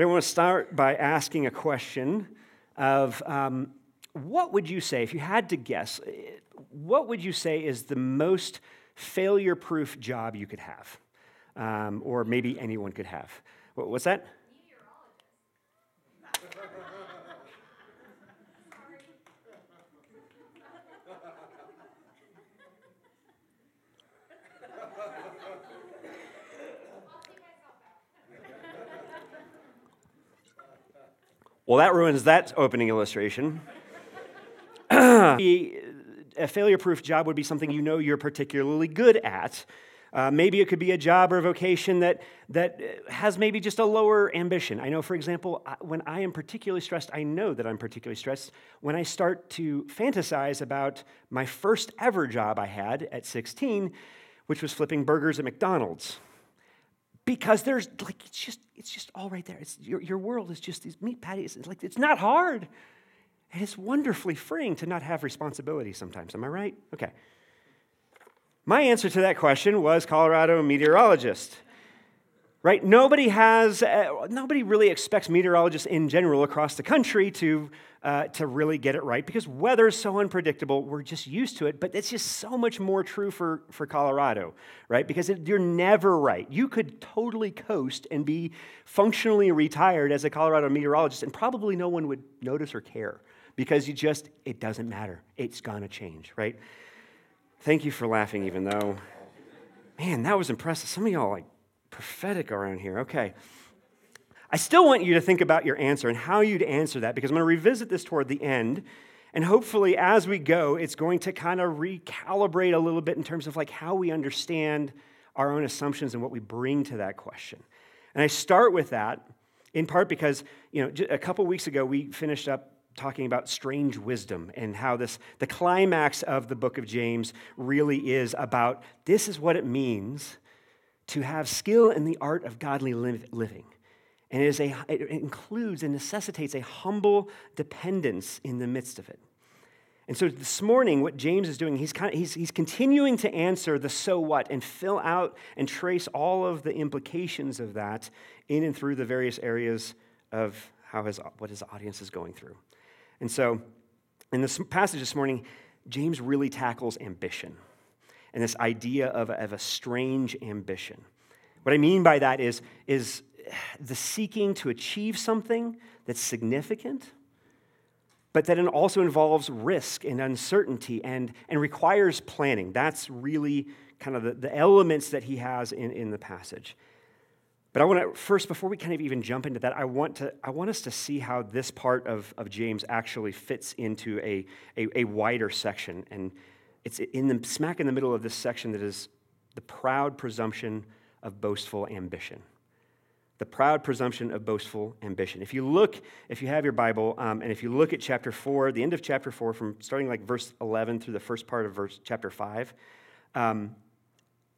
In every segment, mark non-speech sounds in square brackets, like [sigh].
But I want to start by asking a question of um, what would you say, if you had to guess, what would you say is the most failure proof job you could have? Um, or maybe anyone could have? What's that? Well, that ruins that opening illustration. [clears throat] a failure proof job would be something you know you're particularly good at. Uh, maybe it could be a job or a vocation that, that has maybe just a lower ambition. I know, for example, when I am particularly stressed, I know that I'm particularly stressed when I start to fantasize about my first ever job I had at 16, which was flipping burgers at McDonald's because there's like it's just it's just all right there. It's, your, your world is just these meat patties. It's like it's not hard. And it's wonderfully freeing to not have responsibility sometimes. Am I right? Okay. My answer to that question was Colorado meteorologist. Right? Nobody has, uh, nobody really expects meteorologists in general across the country to, uh, to really get it right because weather is so unpredictable. We're just used to it. But it's just so much more true for, for Colorado, right? Because it, you're never right. You could totally coast and be functionally retired as a Colorado meteorologist, and probably no one would notice or care because you just, it doesn't matter. It's to change, right? Thank you for laughing, even though, man, that was impressive. Some of y'all like prophetic around here. Okay. I still want you to think about your answer and how you'd answer that because I'm going to revisit this toward the end. And hopefully, as we go, it's going to kind of recalibrate a little bit in terms of like how we understand our own assumptions and what we bring to that question. And I start with that in part because, you know, a couple weeks ago, we finished up talking about strange wisdom and how this the climax of the book of James really is about this is what it means to have skill in the art of godly living. And it, is a, it includes and necessitates a humble dependence in the midst of it. And so this morning, what James is doing, he's, kind of, he's, he's continuing to answer the so what and fill out and trace all of the implications of that in and through the various areas of how his, what his audience is going through. And so in this passage this morning, James really tackles ambition and this idea of a, of a strange ambition. What I mean by that is, is the seeking to achieve something that's significant, but that it also involves risk and uncertainty and, and requires planning. That's really kind of the, the elements that he has in, in the passage. But I want to first, before we kind of even jump into that, I want, to, I want us to see how this part of, of James actually fits into a, a, a wider section. And it's in the smack in the middle of this section that is the proud presumption of boastful ambition. The proud presumption of boastful ambition. If you look, if you have your Bible, um, and if you look at chapter 4, the end of chapter 4, from starting like verse 11 through the first part of verse chapter 5, um,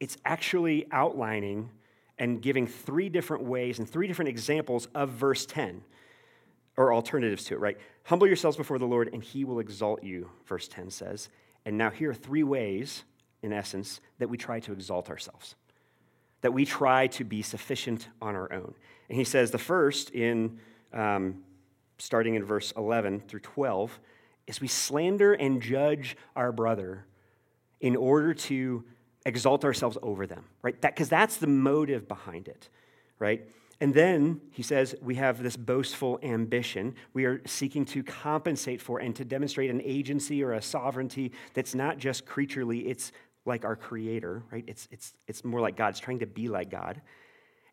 it's actually outlining and giving three different ways and three different examples of verse 10 or alternatives to it, right? Humble yourselves before the Lord and he will exalt you, verse 10 says. And now, here are three ways, in essence, that we try to exalt ourselves, that we try to be sufficient on our own. And he says the first, in um, starting in verse 11 through 12, is we slander and judge our brother in order to exalt ourselves over them, right? Because that, that's the motive behind it, right? And then he says we have this boastful ambition. We are seeking to compensate for and to demonstrate an agency or a sovereignty that's not just creaturely, it's like our creator, right? It's, it's, it's more like God. It's trying to be like God.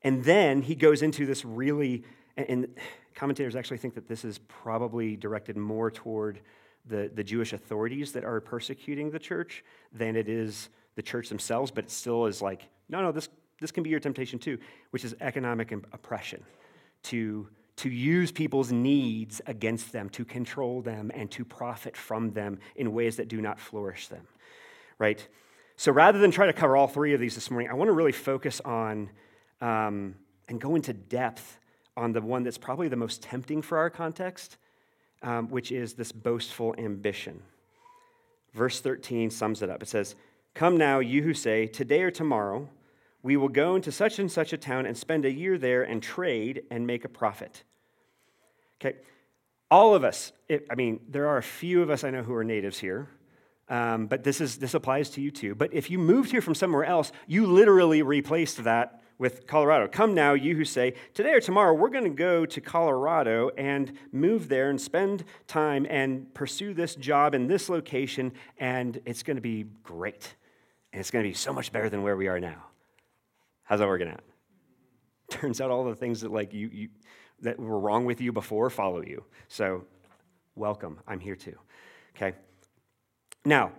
And then he goes into this really, and commentators actually think that this is probably directed more toward the, the Jewish authorities that are persecuting the church than it is the church themselves, but it still is like, no, no, this, this can be your temptation too, which is economic oppression, to, to use people's needs against them, to control them, and to profit from them in ways that do not flourish them, right? So rather than try to cover all three of these this morning, I want to really focus on um, and go into depth on the one that's probably the most tempting for our context, um, which is this boastful ambition. Verse 13 sums it up. It says, Come now, you who say, Today or tomorrow, we will go into such and such a town and spend a year there and trade and make a profit. Okay, all of us, it, I mean, there are a few of us I know who are natives here, um, but this, is, this applies to you too. But if you moved here from somewhere else, you literally replaced that with Colorado. Come now, you who say, Today or tomorrow, we're going to go to Colorado and move there and spend time and pursue this job in this location, and it's going to be great. And it's going to be so much better than where we are now. How's that working out? [laughs] Turns out all the things that like you, you that were wrong with you before follow you. So welcome. I'm here too. Okay. Now,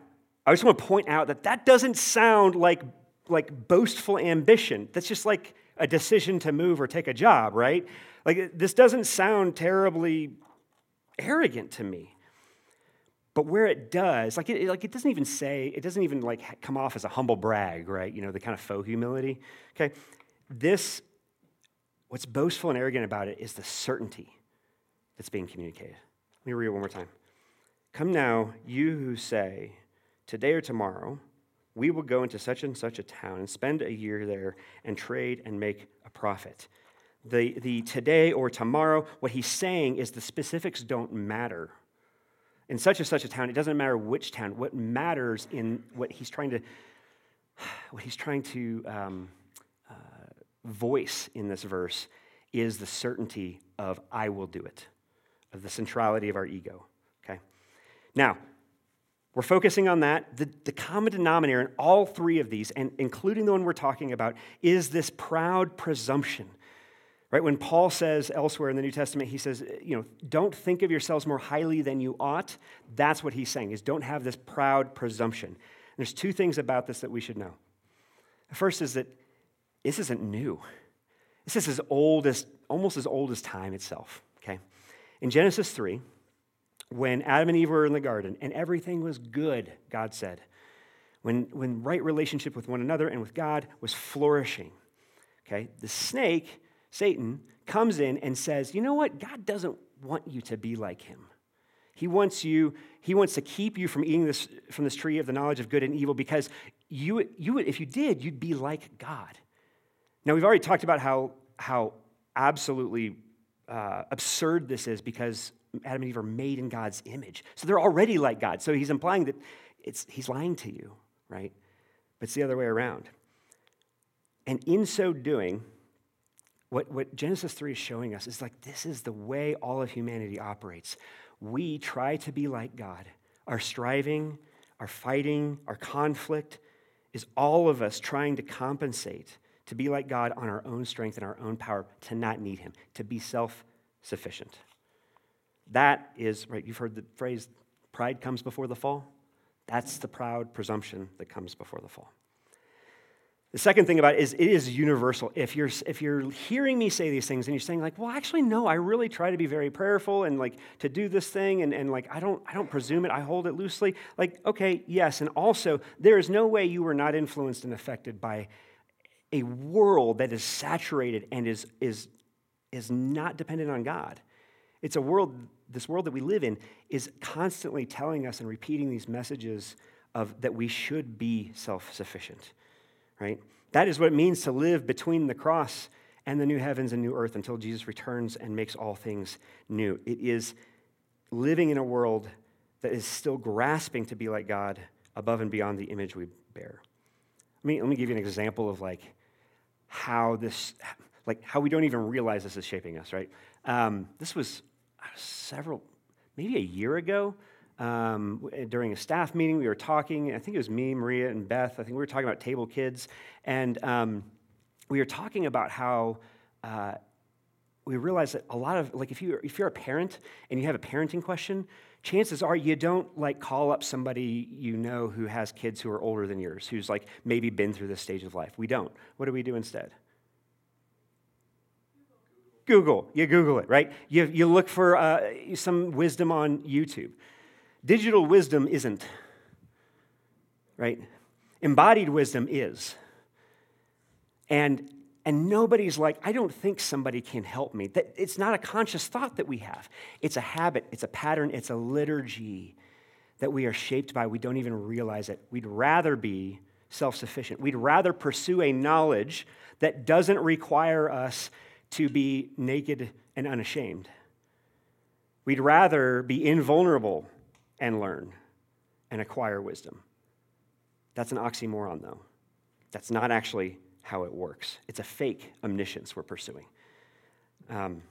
I just want to point out that that doesn't sound like like boastful ambition. That's just like a decision to move or take a job, right? Like this doesn't sound terribly arrogant to me. But where it does, like it, like it doesn't even say, it doesn't even like come off as a humble brag, right? You know, the kind of faux humility. Okay, this, what's boastful and arrogant about it is the certainty that's being communicated. Let me read it one more time. Come now, you who say, today or tomorrow, we will go into such and such a town and spend a year there and trade and make a profit. The, the today or tomorrow, what he's saying is the specifics don't matter. In such and such a town, it doesn't matter which town. What matters in what he's trying to, [sighs] what he's trying to um, uh, voice in this verse is the certainty of I will do it, of the centrality of our ego. Okay? Now, we're focusing on that. The, the, common denominator in all three of these, and including the one we're talking about, is this proud presumption. Right? When Paul says elsewhere in the New Testament, he says, you know, don't think of yourselves more highly than you ought. That's what he's saying, is don't have this proud presumption. And there's two things about this that we should know. The first is that this isn't new. This is as old as, almost as old as time itself, okay? In Genesis 3, when Adam and Eve were in the garden and everything was good, God said, when, when right relationship with one another and with God was flourishing, okay, the snake, Satan, comes in and says, You know what? God doesn't want you to be like him. He wants you, he wants to keep you from eating this from this tree of the knowledge of good and evil because you, you if you did, you'd be like God. Now we've already talked about how, how absolutely uh, absurd this is because Adam and Eve are made in God's image. So they're already like God. So he's implying that it's, he's lying to you, right? But it's the other way around. And in so doing, what, what Genesis 3 is showing us is like this is the way all of humanity operates. We try to be like God. Our striving, our fighting, our conflict is all of us trying to compensate to be like God on our own strength and our own power, to not need Him, to be self sufficient. That is, right, you've heard the phrase, pride comes before the fall. That's the proud presumption that comes before the fall. The second thing about it is it is universal. If you're, if you're hearing me say these things and you're saying, like, well, actually, no, I really try to be very prayerful and like to do this thing and, and like I don't I don't presume it, I hold it loosely. Like, okay, yes. And also, there is no way you were not influenced and affected by a world that is saturated and is is is not dependent on God. It's a world this world that we live in is constantly telling us and repeating these messages of that we should be self-sufficient right? That is what it means to live between the cross and the new heavens and new earth until jesus returns and makes all things new. It is living in a world that is still grasping to be like god above and beyond the image we bear. Let me, let me give you an example of like how this like how we don't even realize this is shaping us right? Um, this was several, maybe a year ago, um, during a staff meeting, we were talking. I think it was me, Maria, and Beth. I think we were talking about table kids, and um, we were talking about how uh, we realize that a lot of like if you if you're a parent and you have a parenting question, chances are you don't like call up somebody you know who has kids who are older than yours, who's like maybe been through this stage of life. We don't. What do we do instead? Google. You Google it, right? You, you look for uh, some wisdom on YouTube. Digital wisdom isn't, right? Embodied wisdom is. And, and nobody's like, I don't think somebody can help me. That, it's not a conscious thought that we have, it's a habit, it's a pattern, it's a liturgy that we are shaped by. We don't even realize it. We'd rather be self sufficient. We'd rather pursue a knowledge that doesn't require us to be naked and unashamed. We'd rather be invulnerable and learn and acquire wisdom. That's an oxymoron, though. That's not actually how it works. It's a fake omniscience we're pursuing. Um,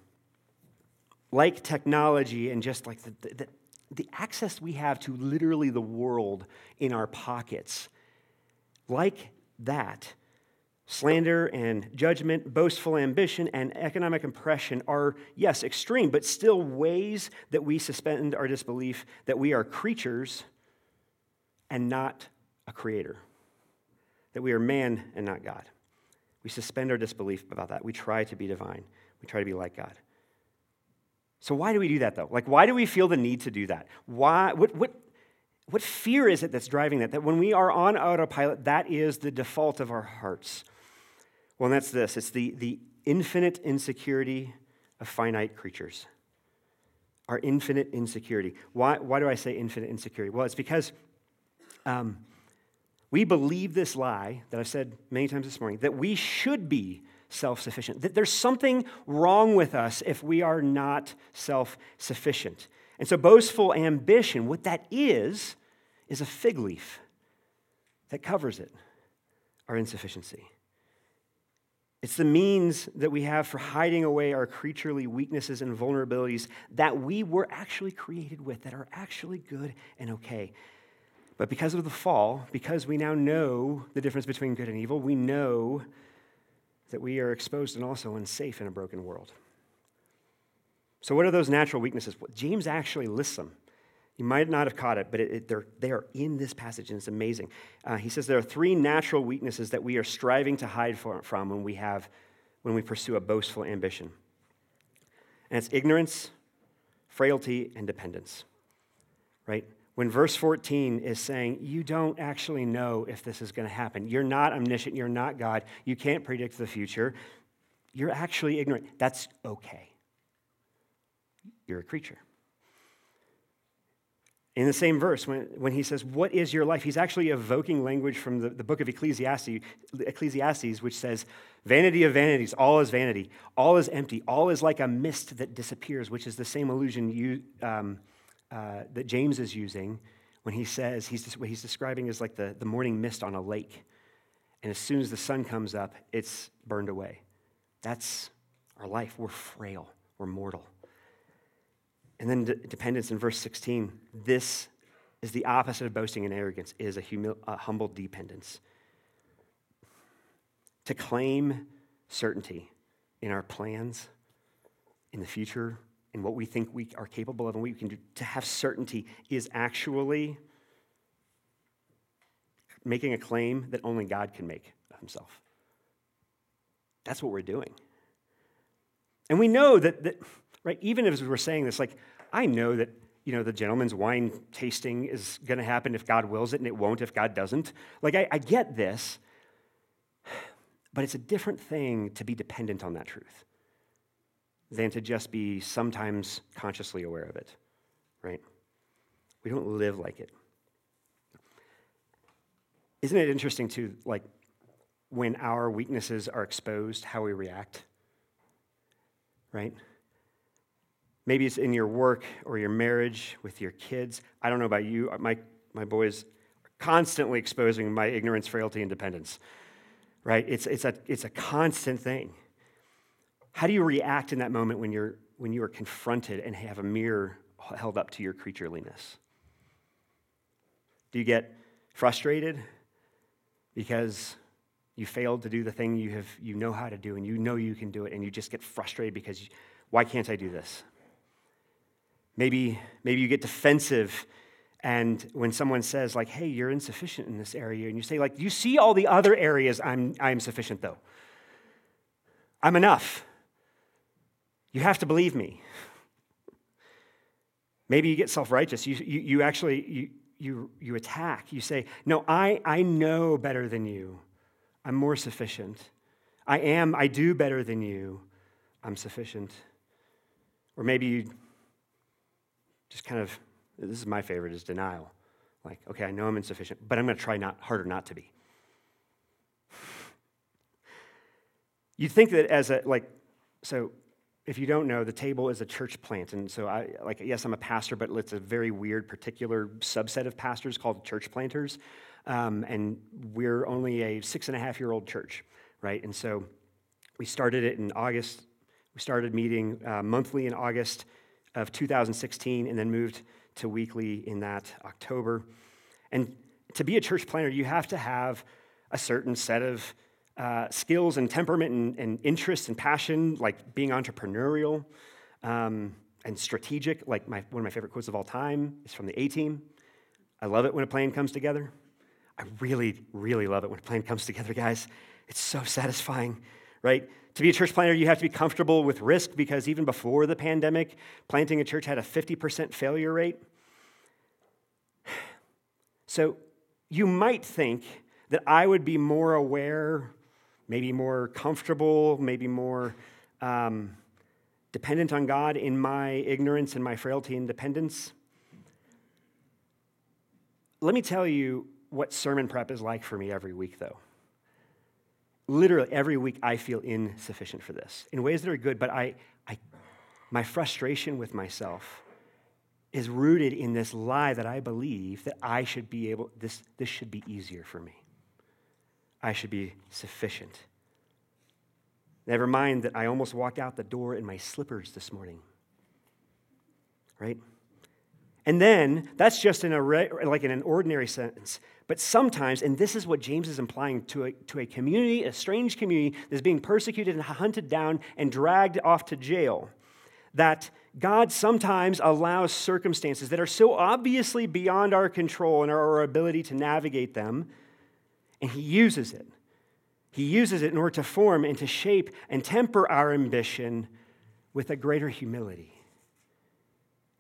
like technology and just like the, the, the access we have to literally the world in our pockets, like that, slander and judgment, boastful ambition, and economic oppression are, yes, extreme, but still ways that we suspend our disbelief that we are creatures and not a creator, that we are man and not God. We suspend our disbelief about that. We try to be divine, we try to be like God. So, why do we do that though? Like, why do we feel the need to do that? Why, what, what, what fear is it that's driving that? That when we are on autopilot, that is the default of our hearts. Well, and that's this it's the, the infinite insecurity of finite creatures. Our infinite insecurity. Why, why do I say infinite insecurity? Well, it's because um, we believe this lie that I've said many times this morning that we should be self sufficient, that there's something wrong with us if we are not self sufficient. And so, boastful ambition, what that is, is a fig leaf that covers it, our insufficiency. It's the means that we have for hiding away our creaturely weaknesses and vulnerabilities that we were actually created with, that are actually good and okay. But because of the fall, because we now know the difference between good and evil, we know that we are exposed and also unsafe in a broken world. So, what are those natural weaknesses? James actually lists them. You might not have caught it, but it, it, they're, they are in this passage, and it's amazing. Uh, he says there are three natural weaknesses that we are striving to hide for, from when we, have, when we pursue a boastful ambition. And it's ignorance, frailty, and dependence. Right? when verse 14 is saying, You don't actually know if this is going to happen. You're not omniscient. You're not God. You can't predict the future. You're actually ignorant. That's okay. You're a creature. In the same verse, when, when he says, What is your life? He's actually evoking language from the, the book of Ecclesiastes, Ecclesiastes, which says, Vanity of vanities, all is vanity, all is empty, all is like a mist that disappears, which is the same illusion you. Um, uh, that James is using when he says, he's, what he's describing is like the, the morning mist on a lake. And as soon as the sun comes up, it's burned away. That's our life. We're frail, we're mortal. And then dependence in verse 16. This is the opposite of boasting and arrogance, is a, humil- a humble dependence. To claim certainty in our plans, in the future, and what we think we are capable of and what we can do, to have certainty is actually making a claim that only God can make of himself. That's what we're doing. And we know that, that right, even as we're saying this, like, I know that, you know, the gentleman's wine tasting is going to happen if God wills it, and it won't if God doesn't. Like, I, I get this, but it's a different thing to be dependent on that truth than to just be sometimes consciously aware of it, right? We don't live like it. Isn't it interesting to like when our weaknesses are exposed, how we react? Right? Maybe it's in your work or your marriage with your kids. I don't know about you. Uh, my, my boys are constantly exposing my ignorance, frailty, and dependence. Right? It's, it's, a, it's a constant thing. How do you react in that moment when you're when you are confronted and have a mirror held up to your creatureliness? Do you get frustrated because you failed to do the thing you have you know how to do and you know you can do it and you just get frustrated because you, why can't I do this? Maybe maybe you get defensive and when someone says like hey you're insufficient in this area and you say like you see all the other areas I'm I'm sufficient though. I'm enough. You have to believe me. Maybe you get self righteous. You, you, you actually you, you, you attack. You say, No, I, I know better than you. I'm more sufficient. I am, I do better than you. I'm sufficient. Or maybe you just kind of, this is my favorite, is denial. Like, okay, I know I'm insufficient, but I'm going to try not harder not to be. [sighs] You'd think that as a like, so if you don't know, the table is a church plant, and so I like yes, I'm a pastor, but it's a very weird particular subset of pastors called church planters, um, and we're only a six and a half year old church, right? And so we started it in August. We started meeting uh, monthly in August of 2016 and then moved to weekly in that October. And to be a church planter, you have to have a certain set of uh, skills and temperament and, and interest and passion, like being entrepreneurial um, and strategic. Like my, one of my favorite quotes of all time is from the A Team. I love it when a plan comes together. I really, really love it when a plan comes together, guys. It's so satisfying, right? To be a church planter, you have to be comfortable with risk because even before the pandemic, planting a church had a 50% failure rate. [sighs] So you might think that I would be more aware maybe more comfortable, maybe more um, dependent on God in my ignorance and my frailty and dependence. Let me tell you what sermon prep is like for me every week, though. Literally, every week I feel insufficient for this in ways that are good, but I, I, my frustration with myself is rooted in this lie that I believe that I should be able, this, this should be easier for me. I should be sufficient. Never mind that I almost walked out the door in my slippers this morning. Right? And then that's just in a like in an ordinary sentence. But sometimes, and this is what James is implying to a, to a community, a strange community that's being persecuted and hunted down and dragged off to jail, that God sometimes allows circumstances that are so obviously beyond our control and our ability to navigate them and he uses it. He uses it in order to form and to shape and temper our ambition with a greater humility.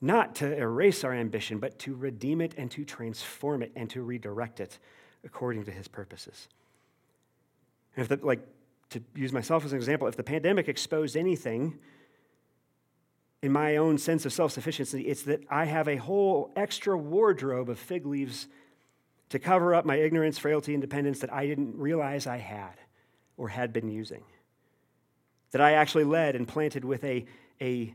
Not to erase our ambition, but to redeem it and to transform it and to redirect it according to his purposes. And if the, like, to use myself as an example, if the pandemic exposed anything in my own sense of self sufficiency, it's that I have a whole extra wardrobe of fig leaves to cover up my ignorance, frailty, and dependence that I didn't realize I had or had been using. That I actually led and planted with a, a,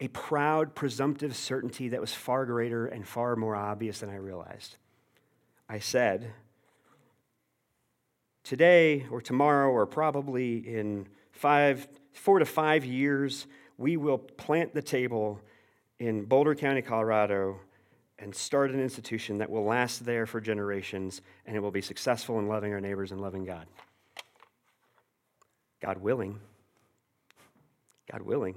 a proud, presumptive certainty that was far greater and far more obvious than I realized. I said, Today or tomorrow or probably in five, four to five years, we will plant the table in Boulder County, Colorado, and start an institution that will last there for generations and it will be successful in loving our neighbors and loving God. God willing. God willing.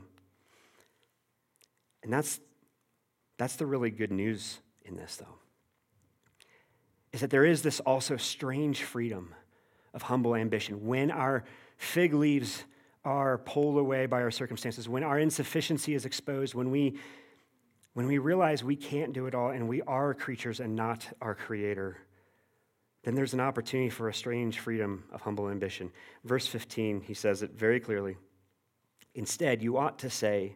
And that's, that's the really good news in this, though, is that there is this also strange freedom of humble ambition. When our fig leaves are pulled away by our circumstances, when our insufficiency is exposed, when we when we realize we can't do it all and we are creatures and not our creator, then there's an opportunity for a strange freedom of humble ambition. Verse 15, he says it very clearly. Instead, you ought to say,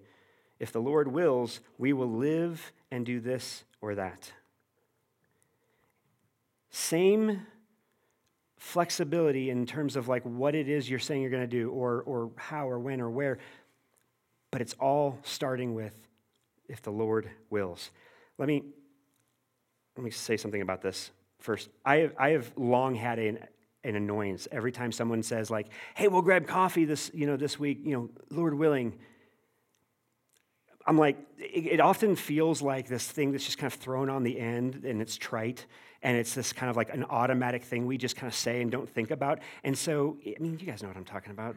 if the Lord wills, we will live and do this or that. Same flexibility in terms of like what it is you're saying you're going to do or, or how or when or where, but it's all starting with if the Lord wills. Let me, let me say something about this first. I have, I have long had an, an annoyance every time someone says, like, hey, we'll grab coffee this, you know, this week, you know, Lord willing. I'm like, it, often feels like this thing that's just kind of thrown on the end and it's trite and it's this kind of like an automatic thing we just kind of say and don't think about. And so, I mean, you guys know what I'm talking about.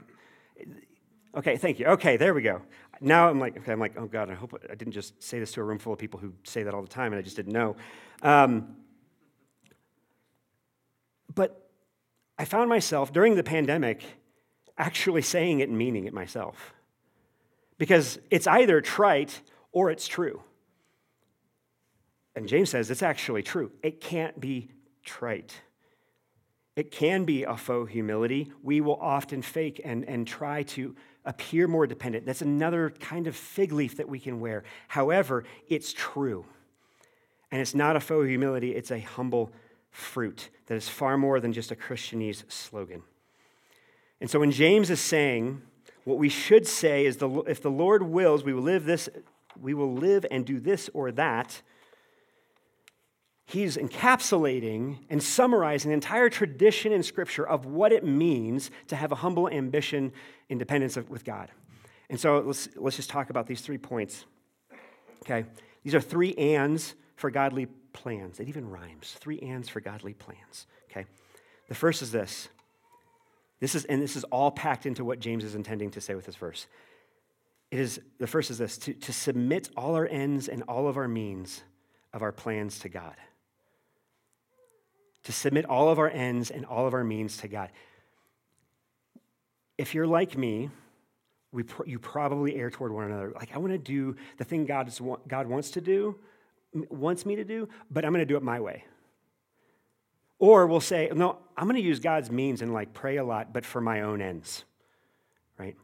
Okay, thank you. Okay, there we go. Now I'm like, okay, I'm like, oh God, I hope I didn't just say this to a room full of people who say that all the time and I just didn't know. Um, but I found myself during the pandemic actually saying it and meaning it myself. Because it's either trite or it's true. And James says it's actually true. It can't be trite. It can be a faux humility. We will often fake and, and try to appear more dependent. That's another kind of fig leaf that we can wear. However, it's true. And it's not a faux humility, it's a humble fruit that is far more than just a Christianese slogan. And so when James is saying, what we should say is the, if the Lord wills, we will live this, we will live and do this or that. He's encapsulating and summarizing the entire tradition in Scripture of what it means to have a humble ambition in dependence with God. And so let's, let's just talk about these three points. Okay? These are three ands for godly plans. It even rhymes. Three ands for godly plans. Okay? The first is this. This is, and this is all packed into what James is intending to say with this verse. It is, the first is this to, to submit all our ends and all of our means of our plans to God. To submit all of our ends and all of our means to God. If you're like me, we pr- you probably err toward one another. Like, I want to do the thing God's, God wants to do, wants me to do, but I'm going to do it my way. Or we'll say, no, I'm going to use God's means and like pray a lot, but for my own ends, right?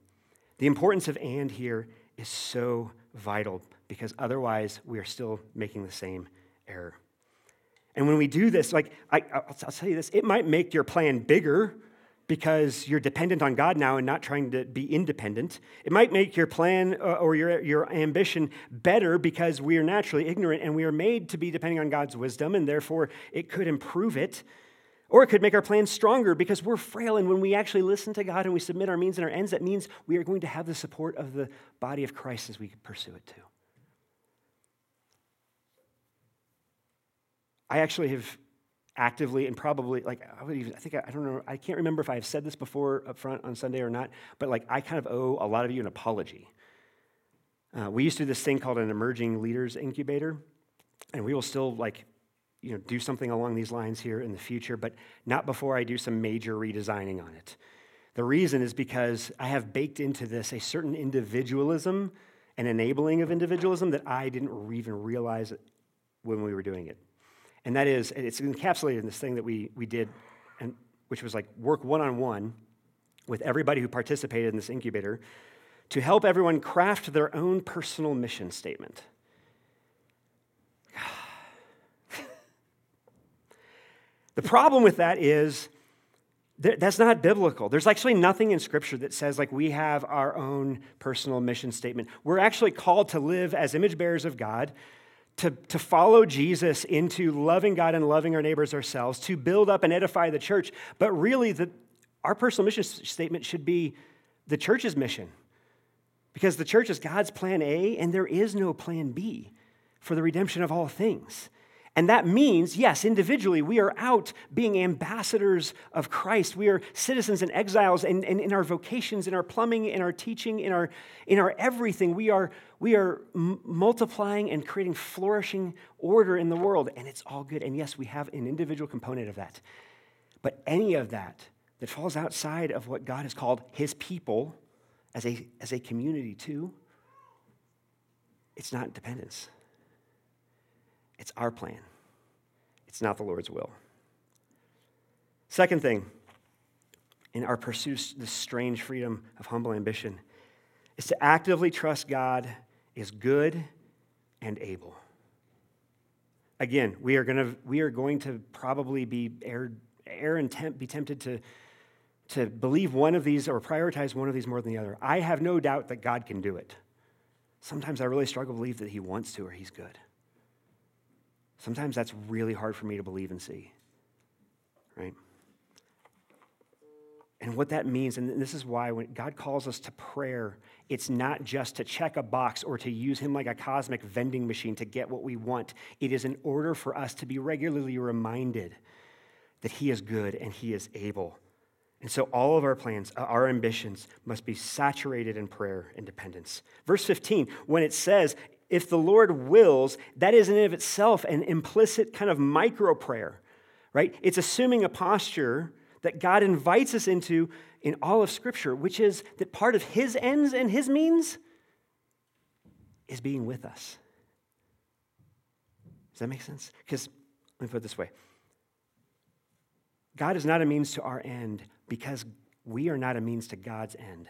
The importance of and here is so vital because otherwise we are still making the same error. And when we do this, like, I, will tell you this, it might make your plan bigger because you're dependent on God now and not trying to be independent. It might make your plan uh, or your, your ambition better because we are naturally ignorant and we are made to be depending on God's wisdom, and therefore it could improve it. Or it could make our plan stronger because we're frail, and when we actually listen to God and we submit our means and our ends, that means we are going to have the support of the body of Christ as we pursue it too. I actually have actively and probably like I would even I think I, don't know I can't remember if I have said this before up front on Sunday or not, but like I kind of owe a lot of you an apology. Uh, we used to do this thing called an emerging leaders incubator, and we will still like you know do something along these lines here in the future, but not before I do some major redesigning on it. The reason is because I have baked into this a certain individualism and enabling of individualism that I didn't even realize when we were doing it. And that is, it's encapsulated in this thing that we, we did, and, which was like work one on one with everybody who participated in this incubator to help everyone craft their own personal mission statement. [sighs] the problem with that is that's not biblical. There's actually nothing in Scripture that says, like, we have our own personal mission statement. We're actually called to live as image bearers of God, to, to follow Jesus into loving God and loving our neighbors ourselves, to build up and edify the church. But really, the, our personal mission statement should be the church's mission. Because the church is God's plan A, and there is no plan B for the redemption of all things. And that means, yes, individually, we are out being ambassadors of Christ. We are citizens and exiles, and, in our vocations, in our plumbing, in our teaching, in our, in our everything, we are, we are m- multiplying and creating flourishing order in the world, and it's all good. And yes, we have an individual component of that. But any of that that falls outside of what God has called his people as a, as a community, too, it's not dependence. It's our plan, it's not the Lord's will. Second thing, in our pursuit of this strange freedom of humble ambition, is to actively trust God is good and able. Again, we are, gonna, we are going to probably be err, err and tempt, be tempted to, to believe one of these or prioritize one of these more than the other. I have no doubt that God can do it. Sometimes I really struggle to believe that He wants to or He's good. Sometimes that's really hard for me to believe and see, right? And what that means, and this is why when God calls us to prayer, it's not just to check a box or to use Him like a cosmic vending machine to get what we want. It is in order for us to be regularly reminded that He is good and He is able. And so all of our plans, uh, our ambitions must be saturated in prayer and dependence. Verse 15, when it says, if the Lord wills, that is in and of itself an implicit kind of micro prayer, right? It's assuming a posture that God invites us into in all of Scripture, which is that part of His ends and His means is being with us. Does that make sense? Because let me put it this way God is not a means to our end because we are not a means to God's end.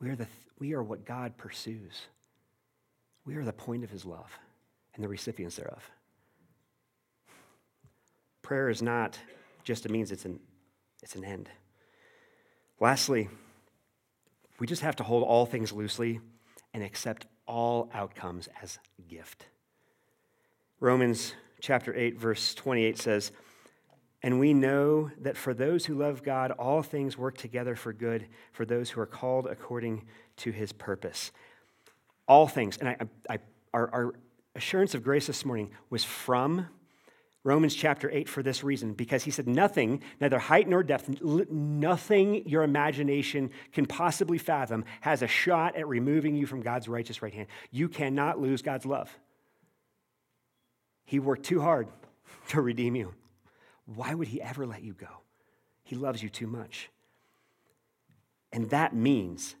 We are, the, we are what God pursues. We are the point of his love and the recipients thereof. Prayer is not just a means, it's an, it's an end. Lastly, we just have to hold all things loosely and accept all outcomes as gift. Romans chapter 8 verse 28 says, "And we know that for those who love God all things work together for good for those who are called according to his purpose." All things. And I, I our, our assurance of grace this morning was from Romans chapter 8 for this reason, because he said, Nothing, neither height nor depth, nothing your imagination can possibly fathom has a shot at removing you from God's righteous right hand. You cannot lose God's love. He worked too hard [laughs] to redeem you. Why would he ever let you go? He loves you too much. And that means,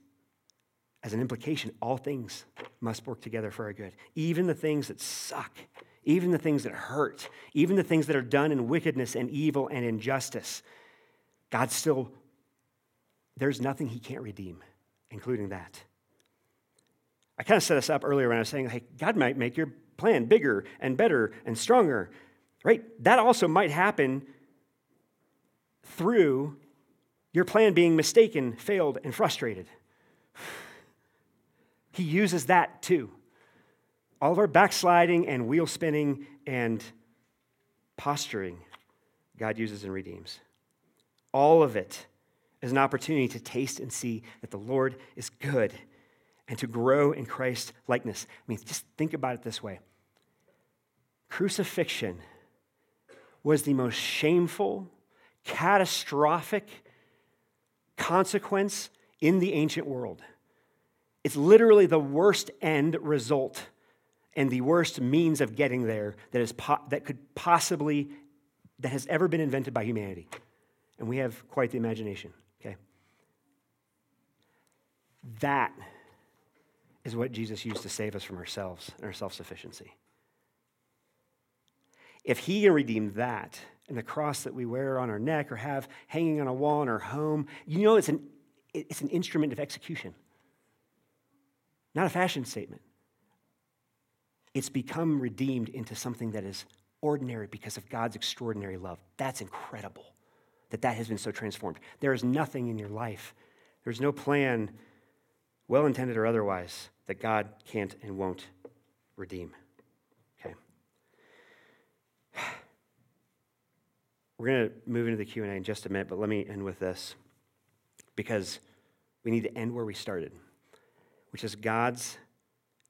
as an implication, all things must work together for our good, even the things that suck even the things that hurt, even the things that are done in wickedness and evil and injustice, God still, there's nothing He can't redeem, including that. I kind of set us up earlier when I was saying, hey, God might make your plan bigger and better and stronger, right? That also might happen through your plan being mistaken, failed, and frustrated. He uses that too all of our backsliding and wheel spinning and posturing, God uses and redeems. All of it is an opportunity to taste and see that the Lord is good and to grow in Christ likeness. I mean, just think about it this way crucifixion was the most shameful, catastrophic consequence in the ancient world. It's literally the worst end result and the worst means of getting there that, is po- that could possibly, that has ever been invented by humanity. And we have quite the imagination, okay? That is what Jesus used to save us from ourselves and our self sufficiency. If he can redeem that and the cross that we wear on our neck or have hanging on a wall in our home, you know it's an, it's an instrument of execution, not a fashion statement it's become redeemed into something that is ordinary because of God's extraordinary love. That's incredible that that has been so transformed. There is nothing in your life, there's no plan, well intended or otherwise, that God can't and won't redeem. Okay. We're going to move into the Q&A in just a minute, but let me end with this because we need to end where we started, which is God's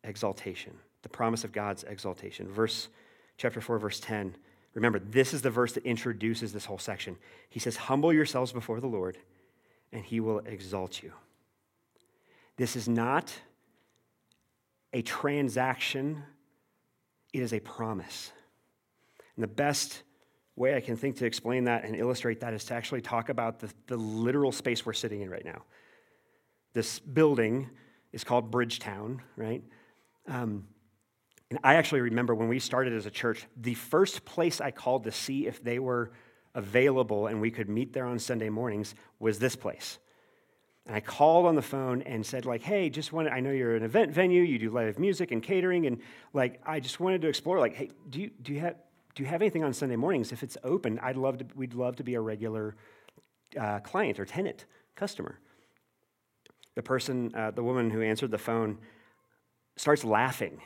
exaltation the promise of God's exaltation. Verse chapter 4 verse 10. Remember, this is the verse that introduces this whole section. He says, "Humble yourselves before the Lord, and he will exalt you." This is not a transaction, it is a promise. And the best way I can think to explain that and illustrate that is to actually talk about the, the literal space we're sitting in right now. This building is called Bridgetown, right? Um, and I actually remember when we started as a church, the first place I called to see if they were available and we could meet there on Sunday mornings was this place. And I called on the phone and said, like, hey, just wanted, I know you're an event venue, you do live music and catering, and like, I just wanted to explore, like, hey, do you, do you have, do you have anything on Sunday mornings? If it's open, I'd love to, we'd love to be a regular uh, client or tenant, customer. The person, uh, the woman who answered the phone starts laughing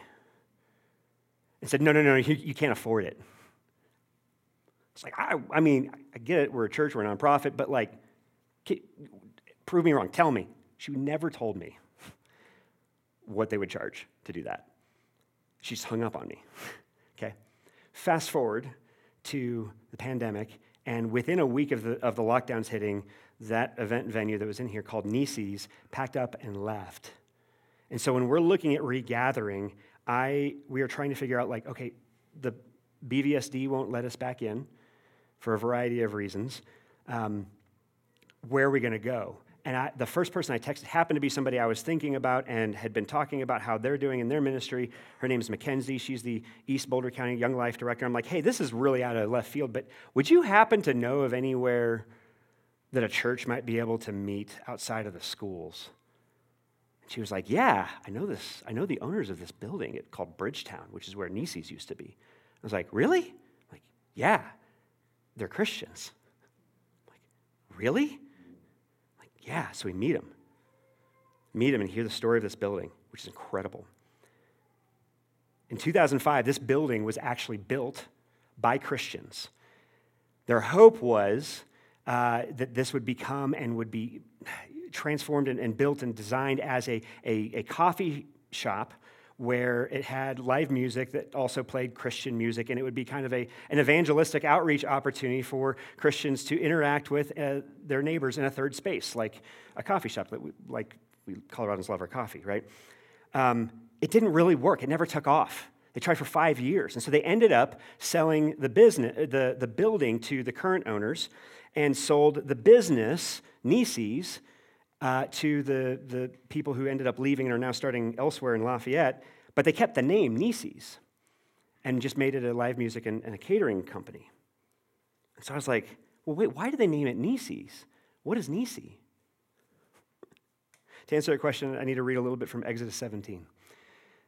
and said, No, no, no, you, you can't afford it. It's like, I, I mean, I get it. We're a church, we're a nonprofit, but like, prove me wrong. Tell me. She never told me what they would charge to do that. She's hung up on me. [laughs] okay? Fast forward to the pandemic, and within a week of the, of the lockdowns hitting, that event venue that was in here called Nissi's packed up and left. And so when we're looking at regathering, I, we are trying to figure out, like, okay, the BVSD won't let us back in for a variety of reasons. Um, where are we going to go? And I, the first person I texted happened to be somebody I was thinking about and had been talking about how they're doing in their ministry. Her name is Mackenzie. She's the East Boulder County Young Life Director. I'm like, hey, this is really out of left field, but would you happen to know of anywhere that a church might be able to meet outside of the schools? She was like, Yeah, I know this. I know the owners of this building it's called Bridgetown, which is where Nissi's used to be. I was like, Really? I'm like, yeah, they're Christians. I'm like, really? I'm like, Yeah, so we meet them. Meet them and hear the story of this building, which is incredible. In 2005, this building was actually built by Christians. Their hope was uh, that this would become and would be transformed and, and built and designed as a, a, a coffee shop where it had live music that also played Christian music, and it would be kind of a, an evangelistic outreach opportunity for Christians to interact with uh, their neighbors in a third space, like a coffee shop, that we, like we Coloradans love our coffee, right? Um, it didn't really work. It never took off. They tried for five years, and so they ended up selling the business, the, the building to the current owners, and sold the business, Nissi's, uh, to the, the people who ended up leaving and are now starting elsewhere in Lafayette, but they kept the name Nissi's and just made it a live music and, and a catering company. And so I was like, well, wait, why did they name it Nissi's? What is Nissi? To answer that question, I need to read a little bit from Exodus 17.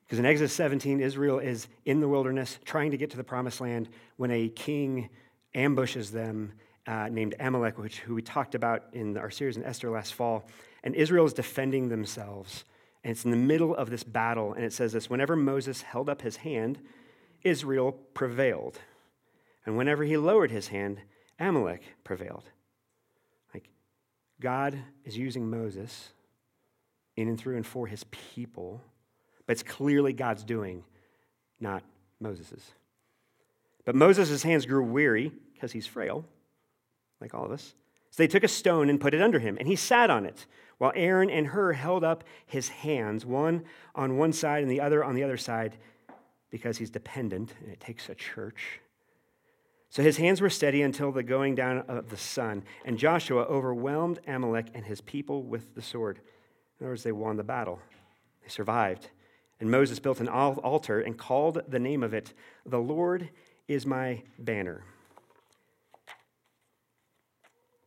Because in Exodus 17, Israel is in the wilderness trying to get to the promised land when a king ambushes them uh, named Amalek, which, who we talked about in our series in Esther last fall. And Israel is defending themselves. And it's in the middle of this battle. And it says this Whenever Moses held up his hand, Israel prevailed. And whenever he lowered his hand, Amalek prevailed. Like, God is using Moses in and through and for his people, but it's clearly God's doing, not Moses's. But Moses' hands grew weary because he's frail like all of us. So they took a stone and put it under him, and he sat on it, while Aaron and Hur held up his hands, one on one side and the other on the other side, because he's dependent, and it takes a church. So his hands were steady until the going down of the sun, and Joshua overwhelmed Amalek and his people with the sword. In other words, they won the battle. They survived. And Moses built an altar and called the name of it, The Lord is my banner.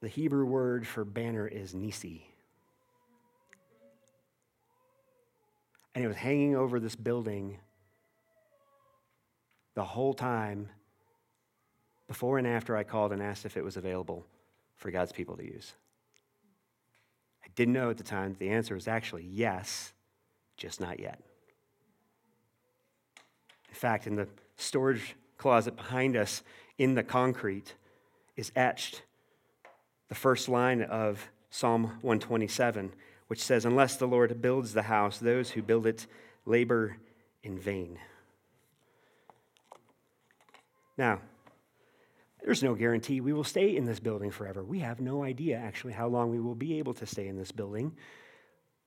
The Hebrew word for banner is nissi. And it was hanging over this building the whole time before and after I called and asked if it was available for God's people to use. I didn't know at the time. That the answer was actually yes, just not yet. In fact, in the storage closet behind us in the concrete is etched the first line of Psalm 127, which says, Unless the Lord builds the house, those who build it labor in vain. Now, there's no guarantee we will stay in this building forever. We have no idea, actually, how long we will be able to stay in this building.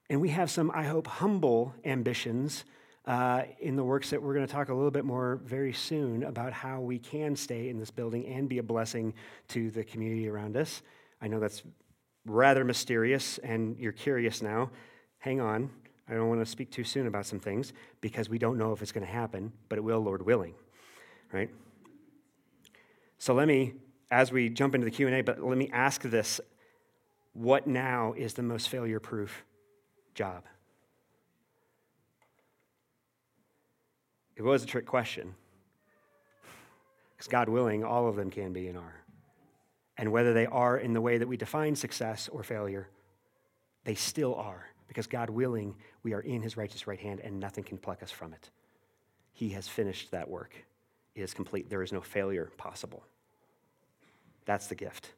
And we have some, I hope, humble ambitions uh, in the works that we're going to talk a little bit more very soon about how we can stay in this building and be a blessing to the community around us. I know that's rather mysterious, and you're curious now. Hang on. I don't want to speak too soon about some things because we don't know if it's going to happen, but it will, Lord willing. Right? So let me, as we jump into the Q&A, but let me ask this. What now is the most failure-proof job? It was a trick question. Because God willing, all of them can be and are and whether they are in the way that we define success or failure, they still are. Because God willing, we are in his righteous right hand and nothing can pluck us from it. He has finished that work. It is complete. There is no failure possible. That's the gift.